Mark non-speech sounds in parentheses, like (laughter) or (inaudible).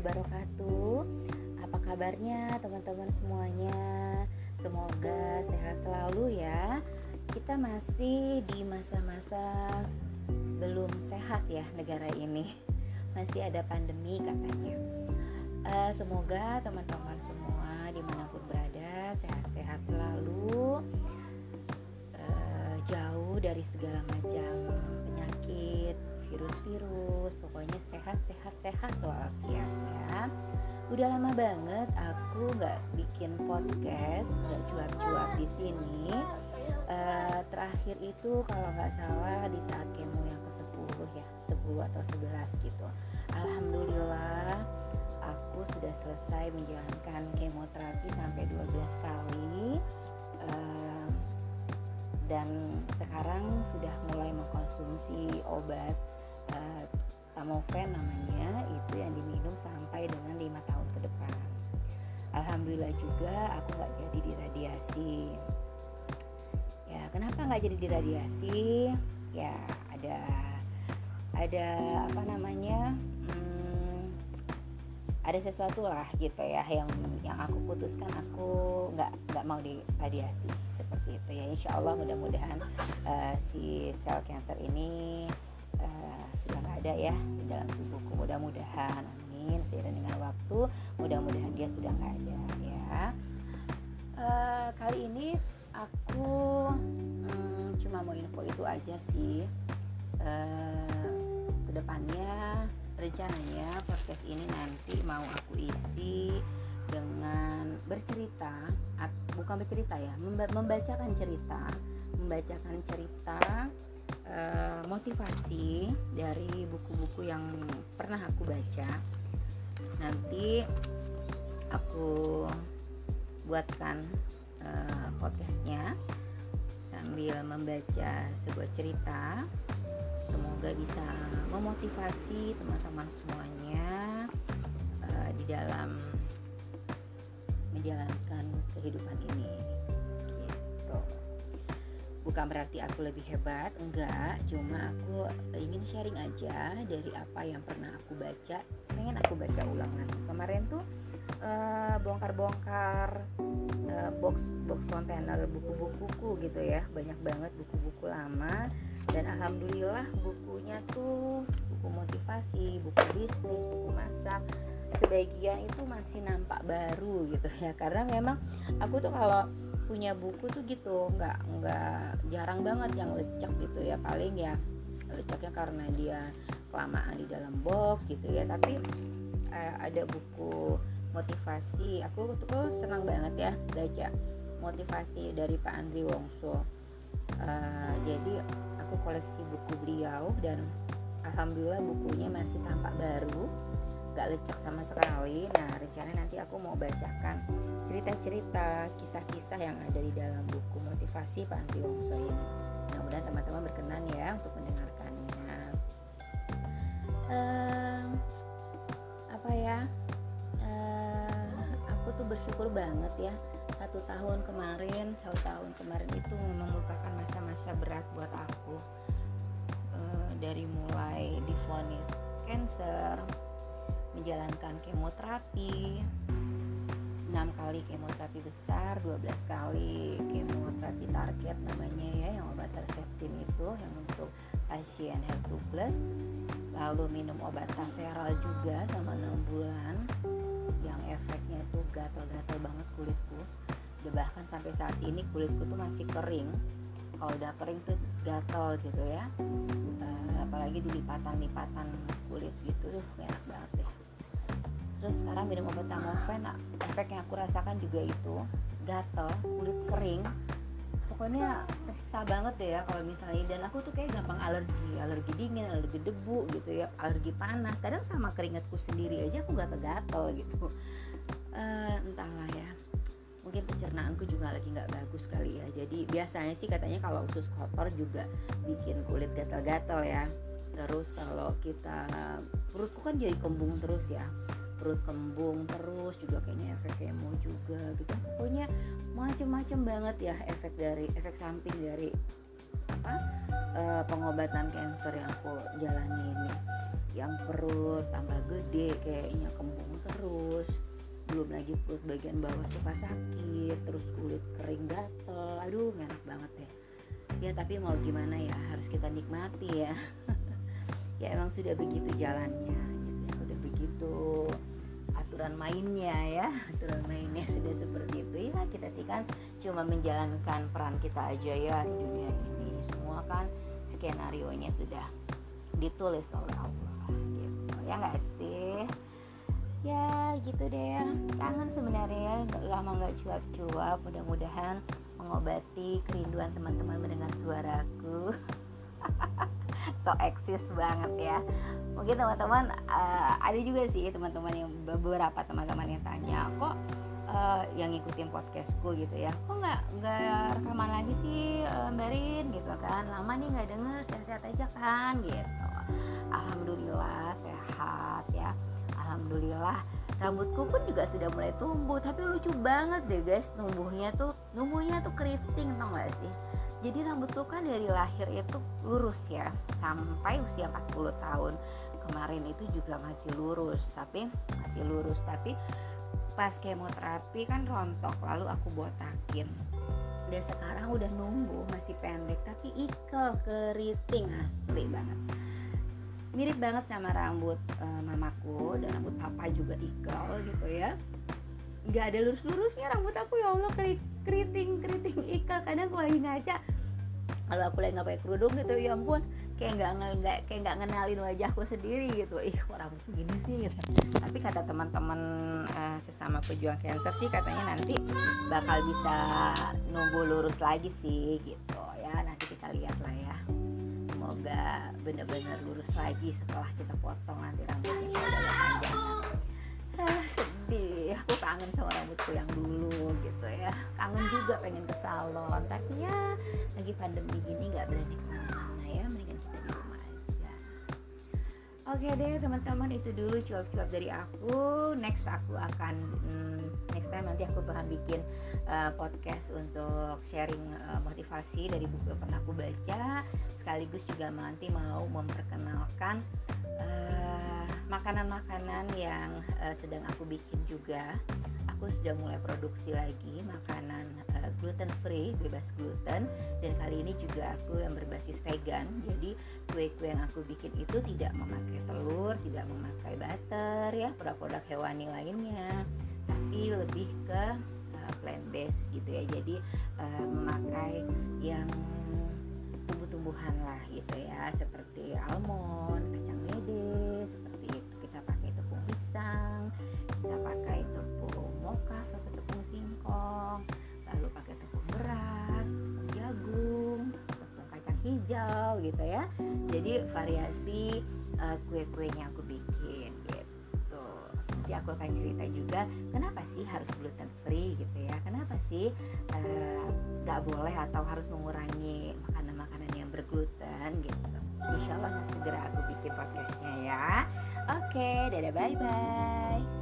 wabarakatuh. Apa kabarnya teman-teman semuanya? Semoga sehat selalu ya. Kita masih di masa-masa belum sehat ya negara ini. Masih ada pandemi katanya. Uh, Semoga teman-teman semua di mana pun berada Sehat-sehat selalu. Uh, Jauh dari segala macam penyakit virus-virus pokoknya sehat sehat walafiat ya. Udah lama banget aku nggak bikin podcast nggak cuap-cuap di sini. Uh, terakhir itu kalau nggak salah di saat kemo yang ke 10 ya 10 atau 11 gitu. Alhamdulillah aku sudah selesai menjalankan kemoterapi sampai 12 kali. Dan sekarang sudah mulai mengkonsumsi obat tamoven namanya itu yang diminum sampai dengan lima tahun ke depan. Alhamdulillah juga aku nggak jadi diradiasi. Ya kenapa nggak jadi diradiasi? Ya ada ada apa namanya hmm, ada sesuatu lah gitu ya yang yang aku putuskan aku nggak nggak mau diradiasi seperti itu ya. Insya Allah mudah-mudahan uh, si sel cancer ini uh, sudah nggak ada ya di dalam tubuhku. Mudah-mudahan amin seiring dengan waktu mudah-mudahan dia sudah nggak ada ya. Uh, kali ini aku um, cuma mau info itu aja sih. Uh, ke depannya rencananya podcast ini nanti mau aku isi dengan bercerita bukan bercerita ya membacakan cerita membacakan cerita uh, motivasi dari buku-buku yang pernah aku baca. Nanti aku buatkan uh, podcastnya sambil membaca sebuah cerita. Semoga bisa memotivasi teman-teman semuanya uh, di dalam menjalankan kehidupan ini. Gitu bukan berarti aku lebih hebat enggak. Cuma aku ingin sharing aja dari apa yang pernah aku baca. Pengen aku baca ulangan. Kemarin tuh uh, bongkar-bongkar uh, box box kontainer buku-bukuku gitu ya. Banyak banget buku-buku lama. Dan alhamdulillah bukunya tuh buku motivasi buku bisnis buku masak sebagian itu masih nampak baru gitu (laughs) ya. Karena memang aku tuh kalau punya buku tuh gitu nggak nggak jarang banget yang lecek gitu ya. Paling ya leceknya karena dia kelamaan di dalam box gitu ya. Tapi eh, ada buku motivasi. Aku tuh senang banget ya baca motivasi dari Pak Andri Wongso. Uh, jadi aku koleksi buku beliau dan alhamdulillah bukunya masih tampak baru gak lecek sama sekali. Nah rencana nanti aku mau bacakan cerita-cerita kisah-kisah yang ada di dalam buku motivasi Pak Wongso ini. Mudah-mudahan teman-teman berkenan ya untuk mendengarkannya. Um, apa ya? Uh, aku tuh bersyukur banget ya satu tahun kemarin satu tahun kemarin itu memang merupakan masa-masa berat buat aku. Dari mulai difonis cancer menjalankan kemoterapi. 6 kali kemoterapi besar 12 kali kemoterapi target namanya ya yang obat Herceptin itu yang untuk pasien HER2 plus. Lalu minum obat Taseral juga selama 6 bulan yang efeknya tuh gatal-gatal banget kulitku. Udah bahkan sampai saat ini kulitku tuh masih kering. Kalau udah kering tuh gatal gitu ya. Uh, apalagi di lipatan-lipatan kulit gitu tuh enak banget terus sekarang minum obat tamoven efek yang aku rasakan juga itu. Gatel kulit kering. Pokoknya tersiksa banget ya kalau misalnya. Dan aku tuh kayak gampang alergi. Alergi dingin alergi debu gitu ya. Alergi panas. Kadang sama keringatku sendiri aja aku gak kegatel gitu. Uh, entahlah ya. Mungkin pencernaanku juga lagi nggak bagus kali ya. Jadi biasanya sih katanya kalau usus kotor juga bikin kulit gatal-gatal ya. Terus kalau kita perutku kan jadi kembung terus ya perut kembung terus juga kayaknya efek kemo juga gitu. Pokoknya macem-macem banget ya efek dari efek samping dari apa e, pengobatan cancer yang aku jalani ini. Yang perut tambah gede kayaknya kembung terus. Belum lagi perut bagian bawah suka sakit terus kulit kering gatel. Aduh enak banget ya ya tapi mau gimana ya harus kita nikmati ya. (laughs) Ya emang sudah begitu jalannya gitu ya. Udah begitu aturan mainnya ya. (laughs) Aturan mainnya sudah seperti itu ya. Kita kan cuma menjalankan peran kita aja ya di dunia ini. Semua kan skenario nya sudah ditulis oleh Allah gitu. Ya nggak sih? Ya gitu deh kangen sebenarnya nggak lama nggak cuap-cuap. Mudah-mudahan mengobati kerinduan teman-teman mendengar suaraku (laughs) (laughs) so eksis banget ya. Mungkin teman-teman uh, ada juga sih teman-teman yang beberapa teman-teman yang tanya kok uh, yang ngikutin podcastku gitu ya kok nggak nggak rekaman lagi sih uh, Barin gitu kan. Lama nih nggak denger sehat-sehat aja kan? Gitu. Alhamdulillah sehat ya. Alhamdulillah rambutku pun juga sudah mulai tumbuh. Tapi lucu banget deh guys tumbuhnya tuh tumbuhnya tuh keriting tau gak sih jadi rambutku kan dari lahir itu lurus ya sampai usia 40 tahun. Kemarin itu juga masih lurus tapi masih lurus. Tapi pas kemoterapi kan rontok lalu aku botakin. Dan sekarang udah numbuh masih pendek tapi ikel keriting asli banget. Mirip banget sama rambut uh, mamaku dan rambut papa juga ikal gitu ya. Nggak ada lurus-lurusnya rambut aku ya Allah keriting keriting ikal kadang kalau lagi ngaca kalau aku lagi nggak pakai kerudung gitu ya ampun kayak nggak nggak kayak nggak ngenalin wajahku sendiri gitu. Ih kok rambutku gini sih gitu. Tapi kata teman-teman uh, sesama pejuang cancer sih katanya nanti bakal bisa nunggu lurus lagi sih gitu. Ya nanti kita lihat lah ya. Semoga benar-benar lurus lagi setelah kita potong nanti rambutnya. kalau udah panjang aku kangen sama rambutku yang dulu gitu ya. Kangen juga pengen ke salon tapi ya lagi pandemi gini nggak berani ke mana-mana ya mendingan kita di rumah aja. Oke deh teman-teman itu dulu cuap-cuap dari aku. Next aku akan hmm, next time nanti aku bakal bikin uh, podcast untuk sharing uh, motivasi dari buku yang pernah aku baca. Sekaligus juga nanti mau memperkenalkan eh, makanan-makanan yang uh, sedang aku bikin juga. Aku sudah mulai produksi lagi makanan uh, gluten free bebas gluten. Dan kali ini juga aku yang berbasis vegan. Jadi kue-kue yang aku bikin itu tidak memakai telur tidak memakai butter ya produk-produk hewani lainnya. Tapi lebih ke uh, plant based gitu ya. Jadi uh, memakai yang tumbuh-tumbuhan lah gitu ya. Seperti almond, kacang mede, gitu ya. Jadi variasi uh, kue-kuenya aku bikin gitu. Nanti aku akan cerita juga kenapa sih harus gluten free gitu ya. Kenapa sih uh, gak boleh atau harus mengurangi makanan-makanan yang bergluten gitu Insya Allah segera aku bikin podcastnya ya Oke dadah bye bye